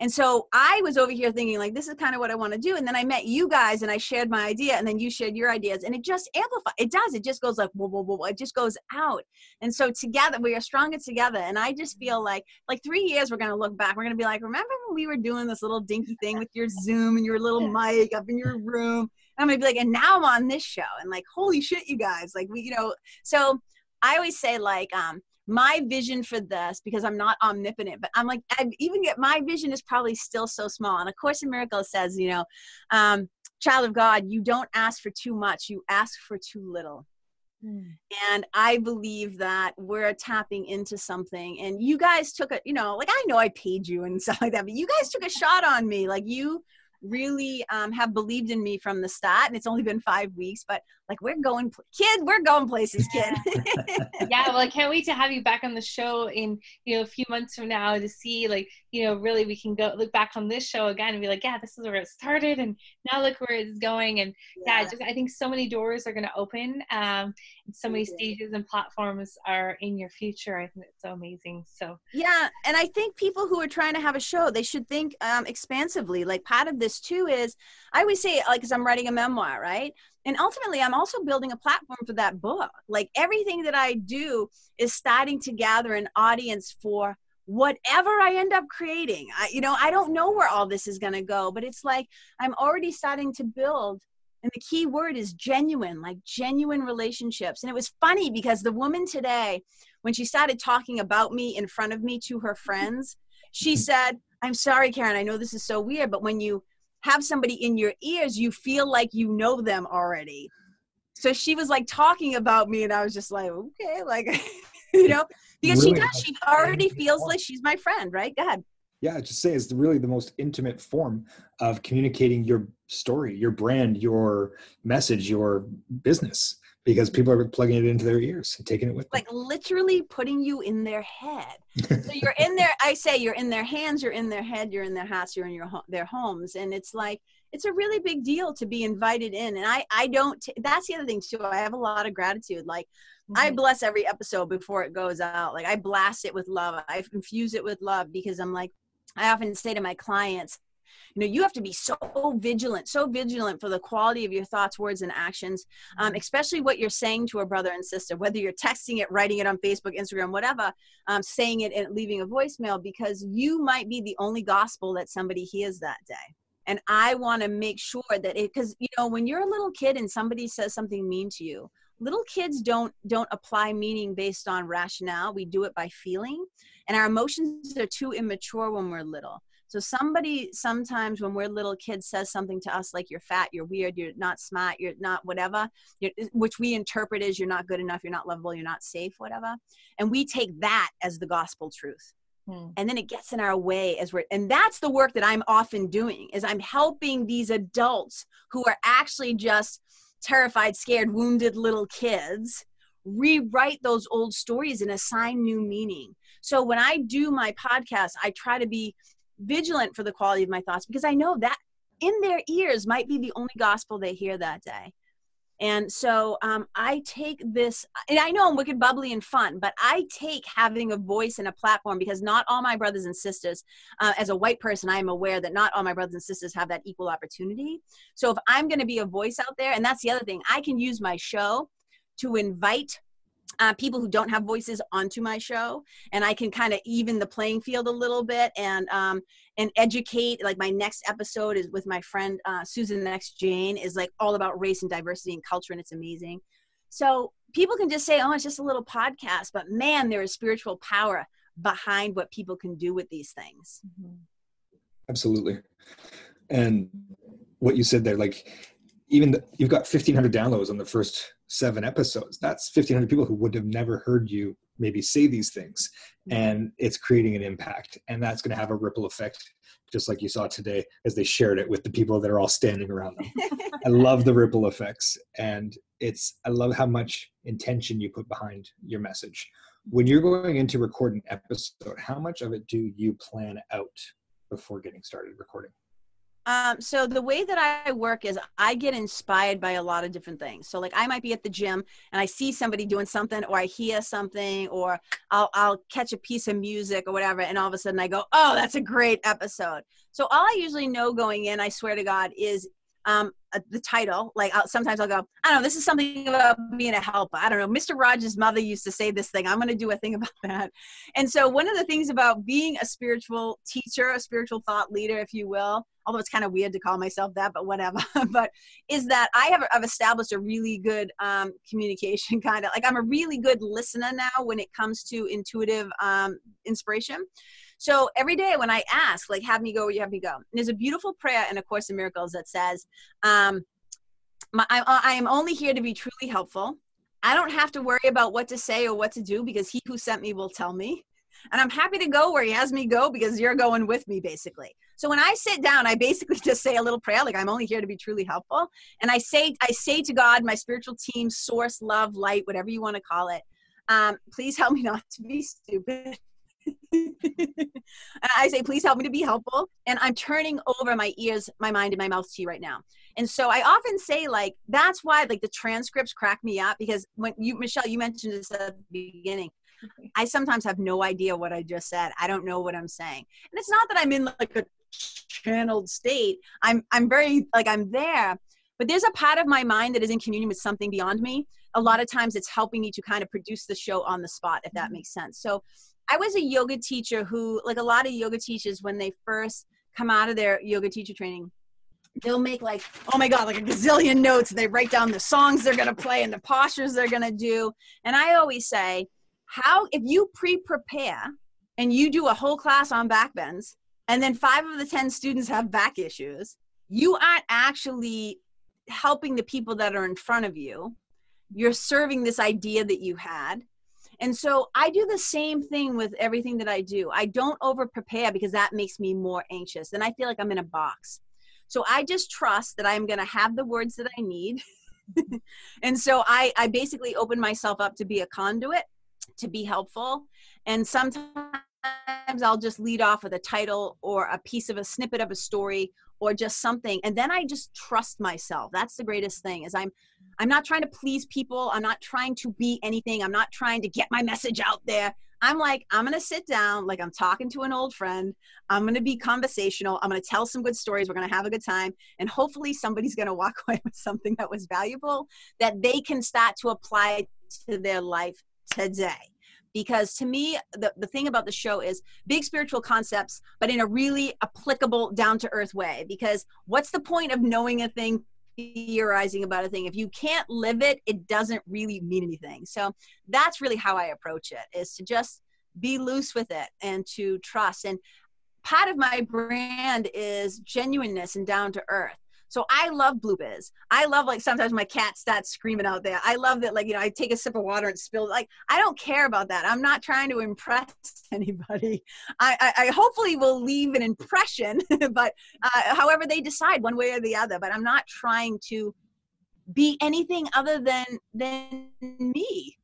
And so I was over here thinking, like, this is kind of what I want to do. And then I met you guys and I shared my idea, and then you shared your ideas, and it just amplifies. It does. It just goes like, whoa, whoa, whoa. It just goes out. And so together, we are stronger together. And I just feel like, like three years, we're going to look back. We're going to be like, remember when we were doing this little dinky thing with your Zoom and your little mic up in your room? And I'm going to be like, and now I'm on this show. And like, holy shit, you guys. Like, we, you know, so I always say, like, um, my vision for this because i'm not omnipotent but i'm like I even get my vision is probably still so small. And A Course in Miracles says you know um, child of god you don't ask for too much you ask for too little. Mm. and i believe that we're tapping into something. And you guys took a you know like i know i paid you and stuff like that but you guys took a shot on me. Like you really um, have believed in me from the start and it's only been five weeks but like we're going kid we're going places kid. Yeah well i can't wait to have you back on the show in you know a few months from now to see like you know really we can go look back on this show again and be like yeah this is where it started and now look where it's going. And yeah, yeah. just i think so many doors are going to open um and so many stages and platforms are in your future. I think it's so amazing. So yeah and i think people who are trying to have a show they should think um expansively. Like part of this too is i always say like because i'm writing a memoir right and ultimately i'm also building a platform for that book. Like everything that i do is starting to gather an audience for whatever i end up creating. I, you know i don't know where all this is going to go but it's like i'm already starting to build and the key word is genuine like genuine relationships. And it was funny because the woman today when she started talking about me in front of me to her friends she mm-hmm. said i'm sorry karen i know this is so weird but when you have somebody in your ears, you feel like you know them already. So she was like talking about me, and I was just like, okay, like, you know, because really? she does. She already feels like she's my friend, right? Go ahead. Yeah, I just say it's really the most intimate form of communicating your story, your brand, your message, your business because people are plugging it into their ears and taking it with them. like literally putting you in their head. So you're in their i say you're in their hands you're in their head you're in their house you're in your their homes. And it's like it's a really big deal to be invited in. And i i don't t- that's the other thing too. I have a lot of gratitude. Like mm-hmm. i bless every episode before it goes out. Like i blast it with love. I infuse it with love because i'm like i often say to my clients you know you have to be so vigilant so vigilant for the quality of your thoughts words and actions um, mm-hmm. especially what you're saying to a brother and sister whether you're texting it writing it on facebook instagram whatever um, saying it and leaving a voicemail because you might be the only gospel that somebody hears that day. And i want to make sure that it because you know when you're a little kid and somebody says something mean to you little kids don't don't apply meaning based on rationale. We do it by feeling and our emotions are too immature when we're little so somebody sometimes when we're little kids says something to us like you're fat, you're weird, you're not smart, you're not whatever, which we interpret as you're not good enough, you're not lovable, you're not safe, whatever. And we take that as the gospel truth. Hmm. And then it gets in our way as we're, and that's the work that I'm often doing is I'm helping these adults who are actually just terrified, scared, wounded little kids rewrite those old stories and assign new meaning. So when I do my podcast, I try to be vigilant for the quality of my thoughts because I know that in their ears might be the only gospel they hear that day. And so um, I take this, and I know I'm wicked bubbly and fun, but I take having a voice and a platform because not all my brothers and sisters, uh, as a white person, I am aware that not all my brothers and sisters have that equal opportunity. So if I'm going to be a voice out there, and that's the other thing, I can use my show to invite uh, people who don't have voices onto my show and i can kind of even the playing field a little bit and um, and educate like my next episode is with my friend uh, susan next jane is like all about race and diversity and culture and it's amazing. So people can just say oh it's just a little podcast but man there is spiritual power behind what people can do with these things. Mm-hmm. absolutely. And what you said there like even the, you've got 1500 downloads on the first seven episodes. That's 1500 people who would have never heard you maybe say these things. Mm-hmm. And it's creating an impact. And that's going to have a ripple effect just like you saw today as they shared it with the people that are all standing around them. I love the ripple effects. And it's i love how much intention you put behind your message. When you're going into record an episode how much of it do you plan out before getting started recording um, so the way that I work is I get inspired by a lot of different things. So like I might be at the gym and I see somebody doing something or I hear something or I'll, I'll catch a piece of music or whatever. And all of a sudden I go, oh, that's a great episode. So all I usually know going in, I swear to God, is um, the title. Like I'll, sometimes I'll go, I don't know, this is something about being a helper. I don't know. Mr. Rogers' mother used to say this thing. I'm going to do a thing about that. And so one of the things about being a spiritual teacher, a spiritual thought leader, if you will, although it's kind of weird to call myself that, but whatever. but is that I have I've established a really good um, communication kind of like I'm a really good listener now when it comes to intuitive um, inspiration. So every day when I ask, like, have me go where you have me go, and there's a beautiful prayer in A Course in Miracles that says, um, my, I, I am only here to be truly helpful. I don't have to worry about what to say or what to do because he who sent me will tell me. And I'm happy to go where he has me go because you're going with me, basically. So when I sit down, I basically just say a little prayer, like I'm only here to be truly helpful. And I say, I say to God, my spiritual team, source, love, light, whatever you want to call it, um, please help me not to be stupid. I say, please help me to be helpful. And I'm turning over my ears, my mind, and my mouth to you right now. And so I often say, like, that's why, like, the transcripts crack me up because when you, Michelle, you mentioned this at the beginning. I sometimes have no idea what I just said. I don't know what I'm saying. And it's not that I'm in like a channeled state. I'm I'm very like I'm there, but there's a part of my mind that is in communion with something beyond me. A lot of times it's helping me to kind of produce the show on the spot, if that mm-hmm. makes sense. So I was a yoga teacher who, like a lot of yoga teachers, when they first come out of their yoga teacher training, they'll make like, oh my God, like a gazillion notes. They write down the songs they're going to play and the postures they're going to do. And I always say, how, if you pre prepare and you do a whole class on back bends, and then five of the 10 students have back issues, you aren't actually helping the people that are in front of you. You're serving this idea that you had and so I do the same thing with everything that I do. I don't over prepare because that makes me more anxious. and I feel like I'm in a box. So I just trust that I'm going to have the words that I need. and so I, I basically open myself up to be a conduit, to be helpful. And sometimes I'll just lead off with a title or a piece of a snippet of a story or just something. And then I just trust myself. That's the greatest thing is I'm I'm not trying to please people. I'm not trying to be anything. I'm not trying to get my message out there. I'm like, I'm to sit down like I'm talking to an old friend. I'm to be conversational. I'm to tell some good stories. We're to have a good time. And hopefully, somebody's to walk away with something that was valuable that they can start to apply to their life today. Because to me, the, the thing about the show is big spiritual concepts, but in a really applicable, down to earth way. Because what's the point of knowing a thing, theorizing about a thing? If you can't live it it doesn't really mean anything. So that's really how i approach it is to just be loose with it and to trust. And part of my brand is genuineness and down to earth so I love Blue. I love like sometimes my cat starts screaming out there. I love that like you know I take a sip of water and spill like I don't care about that. I'm not trying to impress anybody. I I, I hopefully will leave an impression, but uh, however they decide one way or the other. But I'm not trying to be anything other than than me.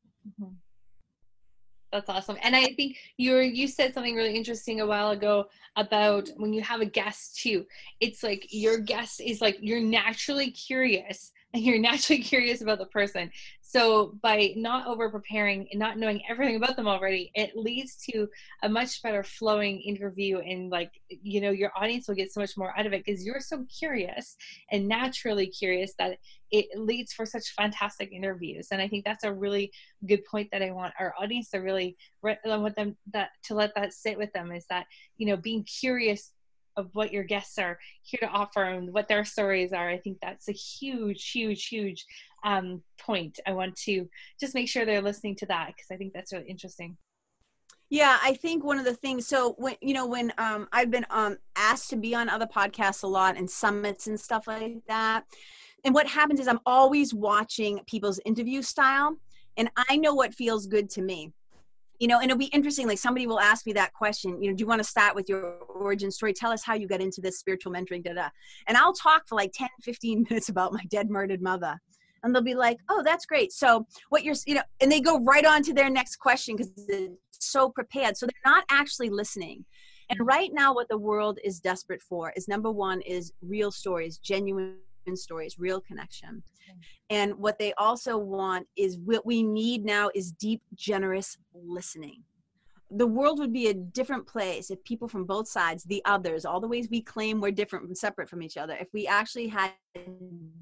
That's awesome. And I think you you said something really interesting a while ago about when you have a guest too. It's like your guest is like you're naturally curious you're naturally curious about the person. So by not over preparing and not knowing everything about them already, it leads to a much better flowing interview and like you know your audience will get so much more out of it because you're so curious and naturally curious that it leads for such fantastic interviews. And I think that's a really good point that I want our audience to really I want them that to let that sit with them is that you know being curious of what your guests are here to offer and what their stories are. I think that's a huge, huge, huge um, point. I want to just make sure they're listening to that because I think that's really interesting. Yeah, I think one of the things. So when you know when um, I've been um, asked to be on other podcasts a lot and summits and stuff like that, and what happens is I'm always watching people's interview style, and I know what feels good to me you know and it'll be interesting like somebody will ask me that question you know do you want to start with your origin story? Tell us how you got into this spiritual mentoring da da and i'll talk for like 10 15 minutes about my dead murdered mother. And they'll be like oh that's great. So what you're you know and they go right on to their next question because it's so prepared. So they're not actually listening. And right now what the world is desperate for is number one is real stories genuine stories real connection and what they also want is what we need now is deep generous listening the world would be a different place if people from both sides, the others, all the ways we claim we're different and separate from each other, if we actually had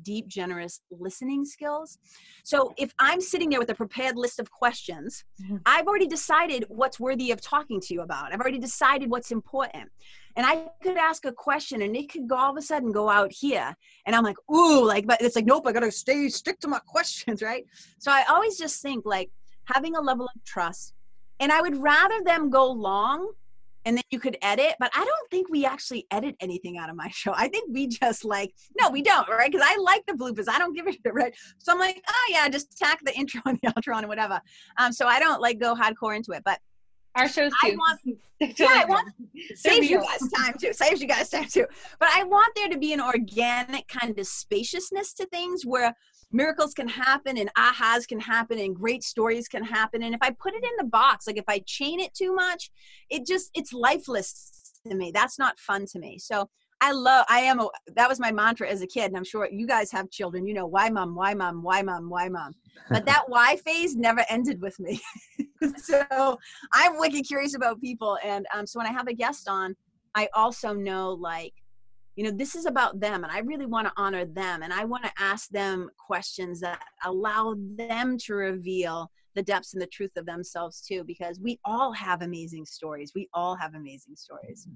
deep, generous listening skills. So if I'm sitting there with a prepared list of questions, mm-hmm. I've already decided what's worthy of talking to you about. I've already decided what's important. And I could ask a question and it could go all of a sudden go out here. And I'm like, ooh, like, but it's like, nope, I gotta stay, stick to my questions, right? So I always just think like having a level of trust and I would rather them go long and then you could edit, but I don't think we actually edit anything out of my show. I think we just like, no, we don't, right? Because I like the bloopers. I don't give a shit, right? So I'm like, oh yeah, just tack the intro and the outro on and whatever. Um, so I don't like go hardcore into it, but our shows too. I want, yeah, I want saves you guys time too. Saves you guys time too. But I want there to be an organic kind of spaciousness to things where miracles can happen and ahas can happen and great stories can happen. And if I put it in the box, like if I chain it too much, it just it's lifeless to me. That's not fun to me. So I love I am a that was my mantra as a kid, and I'm sure you guys have children, you know, why mom, why mom, why mom, why mom. But that why phase never ended with me. so I'm wicked curious about people. And um, so when I have a guest on, I also know like you know this is about them and i really want to honor them and i want to ask them questions that allow them to reveal the depths and the truth of themselves too because we all have amazing stories we all have amazing stories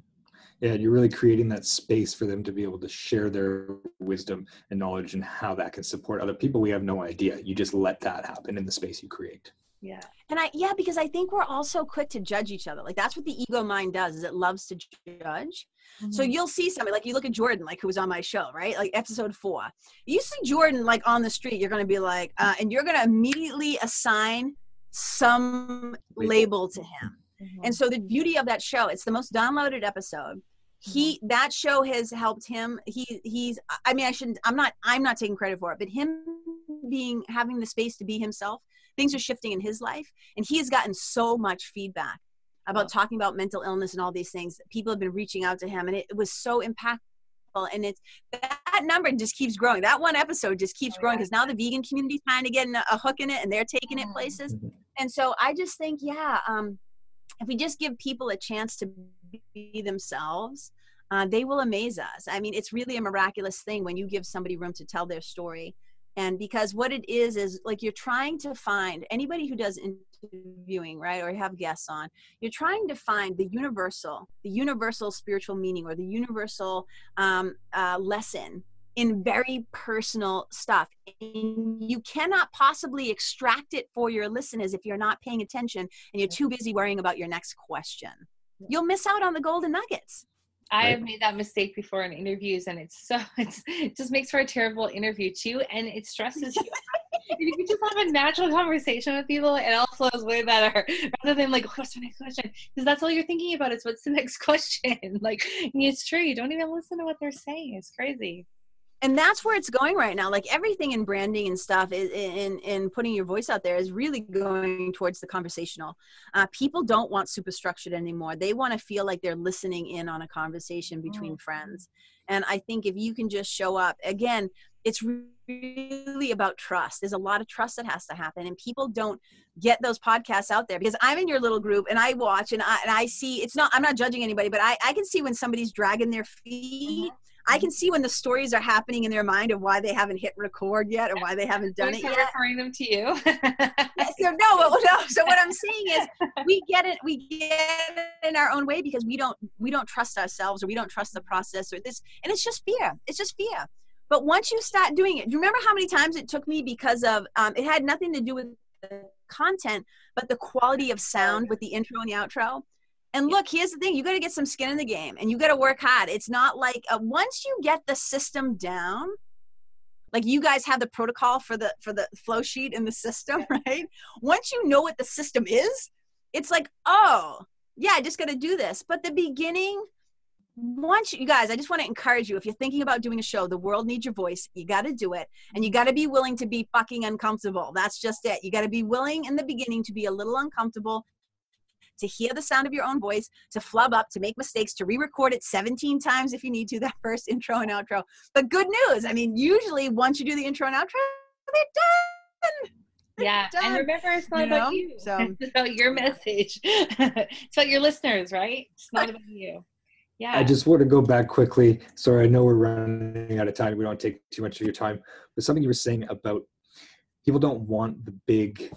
yeah you're really creating that space for them to be able to share their wisdom and knowledge and how that can support other people. We have no idea. You just let that happen in the space you create. Yeah. And i yeah because i think we're all so quick to judge each other. Like that's what the ego mind does is it loves to judge. Mm-hmm. so you'll see somebody like you look at jordan like who was on my show right? Like episode four. You see jordan like on the street you're gonna be like uh, and you're gonna immediately assign some label to him mm-hmm. and so the beauty of that show it's the most downloaded episode he mm-hmm. that show has helped him he he's i mean i shouldn't i'm not i'm not taking credit for it but him being having the space to be himself things are shifting in his life and he has gotten so much feedback about talking about mental illness and all these things people have been reaching out to him and it, was so impactful and it's that number just keeps growing that one episode just keeps oh, growing because now the vegan community's trying to get a hook in it and they're taking it places mm-hmm. and so i just think yeah um, if we just give people a chance to be themselves uh, they will amaze us. I mean it's really a miraculous thing when you give somebody room to tell their story. And because what it is is like you're trying to find anybody who does interviewing right or have guests on you're trying to find the universal the universal spiritual meaning or the universal um, uh, lesson in very personal stuff and you cannot possibly extract it for your listeners if you're not paying attention and you're too busy worrying about your next question you'll miss out on the golden nuggets I have made that mistake before in interviews, and it's so it's it just makes for a terrible interview too, and it stresses you. if you just have a natural conversation with people, it all flows way better rather than like, what's the next question? Because that's all you're thinking about is what's the next question. like, it's true, you don't even listen to what they're saying. It's crazy and that's where it's going right now. Like everything in branding and stuff is in in putting your voice out there is really going towards the conversational. Uh, people don't want super structured anymore. They want to feel like they're listening in on a conversation between mm. friends. And i think if you can just show up again it's really about trust. There's a lot of trust that has to happen and people don't get those podcasts out there because i'm in your little group and i watch and i, and I see it's not i'm not judging anybody but i, I can see when somebody's dragging their feet mm-hmm I can see when the stories are happening in their mind of why they haven't hit record yet or why they haven't done it yet. Referring them to you. so no, no. So what I'm saying is, we get it. We get it in our own way because we don't we don't trust ourselves or we don't trust the process or this, and it's just fear. It's just fear. But once you start doing it, do you remember how many times it took me because of um, it had nothing to do with the content, but the quality of sound with the intro and the outro. And look, here's the thing: you got to get some skin in the game, and you got to work hard. It's not like uh, once you get the system down, like you guys have the protocol for the for the flow sheet in the system, right? Once you know what the system is, it's like, oh, yeah, I just got to do this. But the beginning, once you guys, I just want to encourage you if you're thinking about doing a show, the world needs your voice. You got to do it. And you got to be willing to be fucking uncomfortable. That's just it. You got to be willing in the beginning to be a little uncomfortable, to hear the sound of your own voice, to flub up, to make mistakes, to re record it 17 times if you need to, that first intro and outro. But good news. I mean, usually once you do the intro and outro, they're done. Yeah, Done. and remember, it's not You about know? you. So- it's about your message. it's about your listeners, right? It's not about you. Yeah. I just want to go back quickly. Sorry, I know we're running out of time. We don't take too much of your time. But something you were saying about people don't want the big,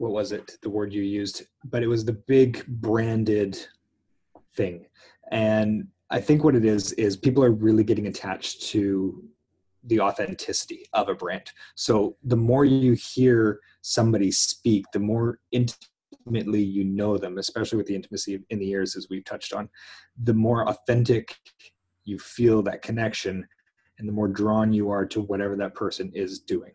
what was it, the word you used? But it was the big branded thing. And I think what it is, is people are really getting attached to the authenticity of a brand. So the more you hear somebody speak, the more intimately you know them, especially with the intimacy in the ears, as we've touched on, the more authentic you feel that connection and the more drawn you are to whatever that person is doing.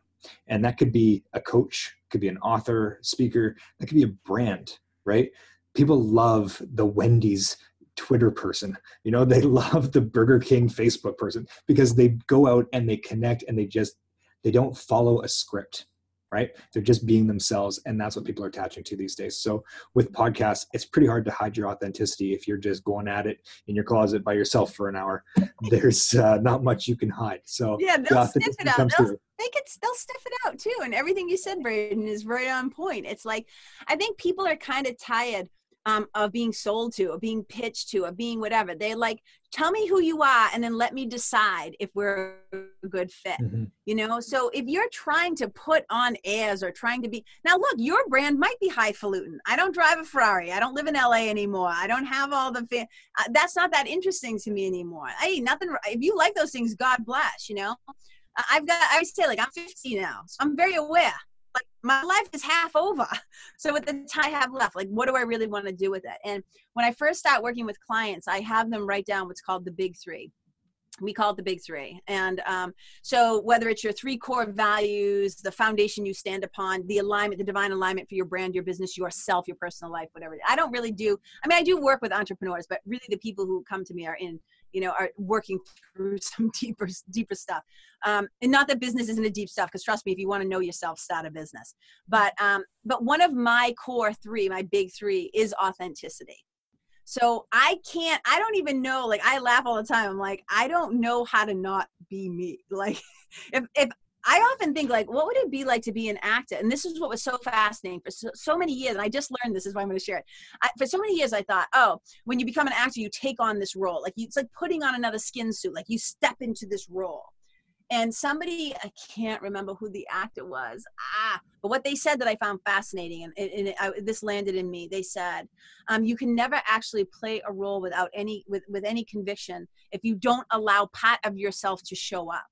And that could be a coach, could be an author, speaker, that could be a brand, right? People love the Wendy's Twitter person. You know, they love the Burger King Facebook person because they go out and they connect and they just they don't follow a script, right? They're just being themselves and that's what people are attaching to these days. So with podcasts, it's pretty hard to hide your authenticity if you're just going at it in your closet by yourself for an hour. There's uh, not much you can hide. So Yeah, they'll sniff it out. They'll, they could they'll sniff it out too. And everything you said, Braden, is right on point. It's like I think people are kind of tired um, of being sold to, of being pitched to, of being whatever. They like tell me who you are, and then let me decide if we're a good fit. Mhm. You know, so if you're trying to put on airs or trying to be now, look, your brand might be highfalutin. I don't drive a Ferrari. I don't live in LA anymore. I don't have all the. Fa- uh, that's not that interesting to me anymore. Hey, nothing. If you like those things, God bless. You know, I've got. I say like I'm 50 now, so I'm very aware. Like my life is half over. So with the time I have left, like what do I really want to do with it? And when I first start working with clients, I have them write down what's called the big three. We call it the big three. And um, so whether it's your three core values, the foundation you stand upon, the alignment, the divine alignment for your brand, your business, yourself, your personal life, whatever. I don't really do. I mean, I do work with entrepreneurs, but really the people who come to me are in, you know, are working through some deeper, deeper stuff. Um, and not that business isn't a deep stuff, because trust me, if you want to know yourself, start a business. But um, but one of my core three, my big three, is authenticity. So I can't, I don't even know, like I laugh all the time. I'm like, I don't know how to not be me. Like if, if I often think like, what would it be like to be an actor? And this is what was so fascinating for so, so many years. And I just learned this is why I'm going to share it. I, for so many years, I thought, oh, when you become an actor, you take on this role. Like you, it's like putting on another skin suit. Like you step into this role. And somebody, I can't remember who the actor was. Ah, but what they said that I found fascinating, and, and, it, I, this landed in me. They said, um, you can never actually play a role without any with, with any conviction if you don't allow part of yourself to show up.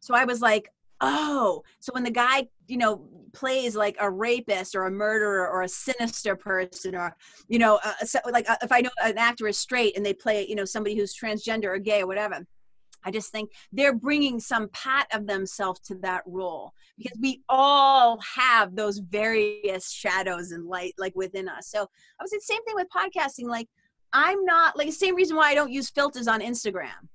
So I was like, oh, so when the guy, you know, plays like a rapist or a murderer or a sinister person or, you know, uh, so, like uh, if I know an actor is straight and they play, you know, somebody who's transgender or gay or whatever. I just think they're bringing some part of themselves to that role because we all have those various shadows and light like within us. So I was the same thing with podcasting. Like I'm not like the same reason why I don't use filters on Instagram.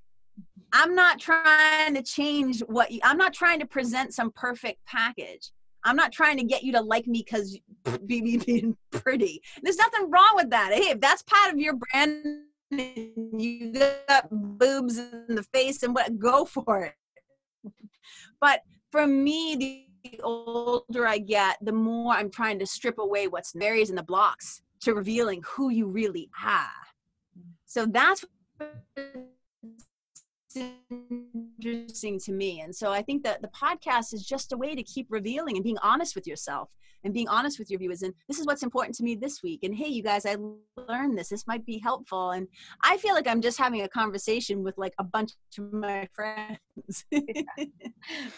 I'm not trying to change what you, I'm not trying to present some perfect package. I'm not trying to get you to like me because be being pretty. There's nothing wrong with that. Hey, if that's part of your brand, and you got boobs in the face and what, go for it. But for me, the older I get, the more I'm trying to strip away what's varies in the blocks to revealing who you really are. So that's se interesting to me. And so I think that the podcast is just a way to keep revealing and being honest with yourself and being honest with your viewers. And this is what's important to me this week. And hey, you guys, I learned this. This might be helpful. And I feel like I'm just having a conversation with like a bunch of my friends.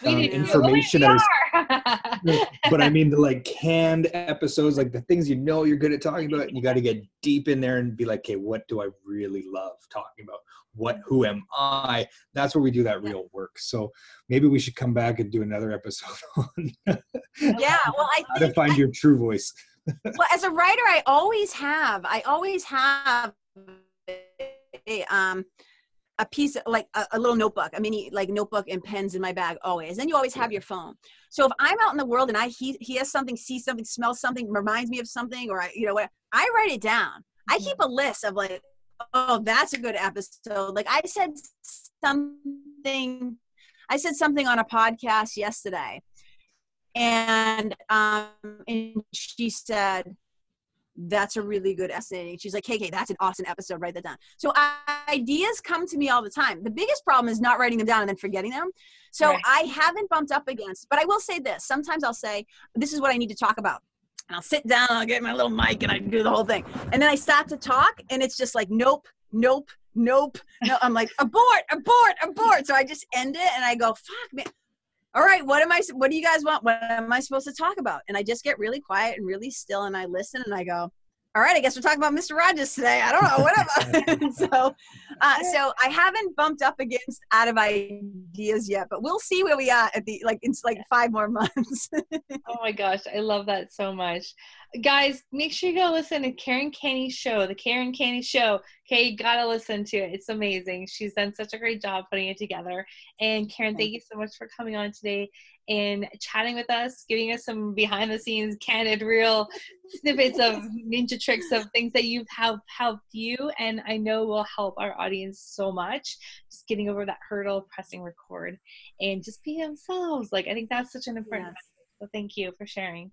We Um, information we I but I mean the like canned episodes, like the things you know you're good at talking about, you got to get deep in there and be like, okay, what do I really love talking about? What, who am I? That's where we do that real work. So maybe we should come back and do another episode on yeah. Well, I how to think find your true voice. well, as a writer, I always have. I always have a, um, a piece like a, a, little notebook, a mini like notebook and pens in my bag always. And you always have your phone. So if I'm out in the world and I he he has something, see something, smell something, reminds me of something, or I you know what, I write it down. I keep a list of like, oh, that's a good episode. Like I said something, I said something on a podcast yesterday, and um, and she said that's a really good essay. She's like, KK, that's an awesome episode. Write that down. So ideas come to me all the time. The biggest problem is not writing them down and then forgetting them. So right. I haven't bumped up against, but I will say this. Sometimes I'll say, this is what I need to talk about. And I'll sit down, I'll get my little mic and I do the whole thing. And then I start to talk and it's just like, nope, nope, nope. No, I'm like, abort, abort, abort. So I just end it and I go, fuck man. All right, what am I what do you guys want? What am I supposed to talk about? And I just get really quiet and really still and I listen and I go, all right, I guess we're talking about Mr. Rogers today. I don't know, whatever. so, uh, so I haven't bumped up against out of ideas yet, but we'll see where we are at the like it's like five more months. oh my gosh, I love that so much, guys. Make sure you go listen to Karen Kenney show, the Karen Kenney show. Okay, you gotta listen to it. It's amazing. She's done such a great job putting it together. And Karen, thank you so much for coming on today and chatting with us, giving us some behind the scenes, candid, real snippets of ninja tricks of things that you've have helped you and I know will help our audience so much. Just getting over that hurdle, pressing record, and just be themselves. Like I think that's such an important yes. So thank you for sharing.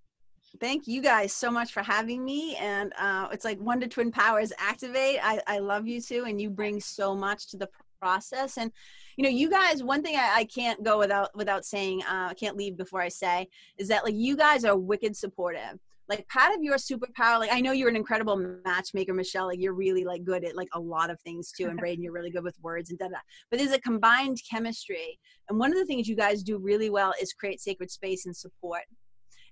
Thank you guys so much for having me. And uh, it's like Wonder Twin Powers activate. I, I love you too, and you bring so much to the process. And you know, you guys, one thing I, I can't go without without saying, uh, I can't leave before I say, is that like you guys are wicked supportive. Like part of your superpower, like I know you're an incredible matchmaker, Michelle. Like you're really like good at like a lot of things too, and Braden, you're really good with words and da da. But there's a combined chemistry, and one of the things you guys do really well is create sacred space and support.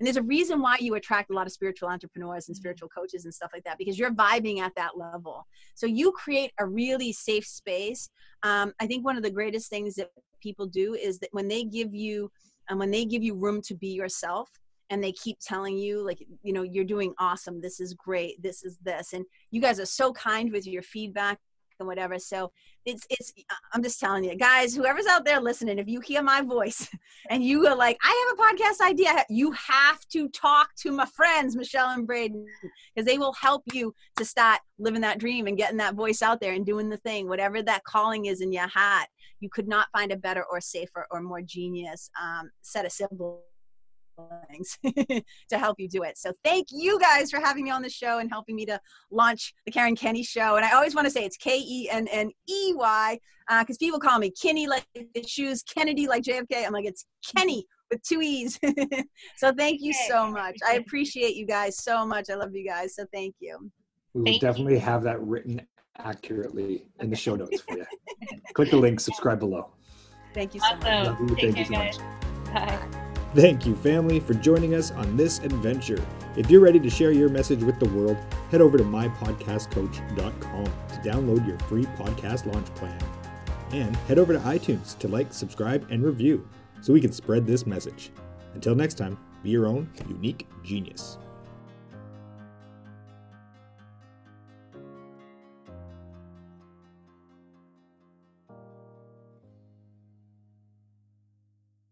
And there's a reason why you attract a lot of spiritual entrepreneurs and spiritual coaches and stuff like that because you're vibing at that level. So you create a really safe space. Um, I think one of the greatest things that people do is that when they give you, and um, when they give you room to be yourself, and they keep telling you like you know you're doing awesome this is great this is this and you guys are so kind with your feedback and whatever. So it's it's I'm just telling you, guys, whoever's out there listening, if you hear my voice and you are like, I have a podcast idea, you have to talk to my friends, Michelle and Braden, because they will help you to start living that dream and getting that voice out there and doing the thing, whatever that calling is in your heart. You could not find a better or safer or more genius um, set of siblings things to help you do it. So thank you guys for having me on the show and helping me to launch the Karen Kenney show. And I always want to say it's K E N N E Y because uh, people call me Kenny like the shoes, Kennedy like JFK. I'm like, it's Kenney with two E's. so thank you so much. I appreciate you guys so much. I love you guys. So thank you. We will thank definitely you. have that written accurately in the show notes for you. Click the link, subscribe below. Thank you so awesome. much. Thank you so much. Bye. Thank you, family, for joining us on this adventure. If you're ready to share your message with the world, head over to mypodcastcoach.com to download your free podcast launch plan. And head over to iTunes to like, subscribe, and review so we can spread this message. Until next time, be your own unique genius.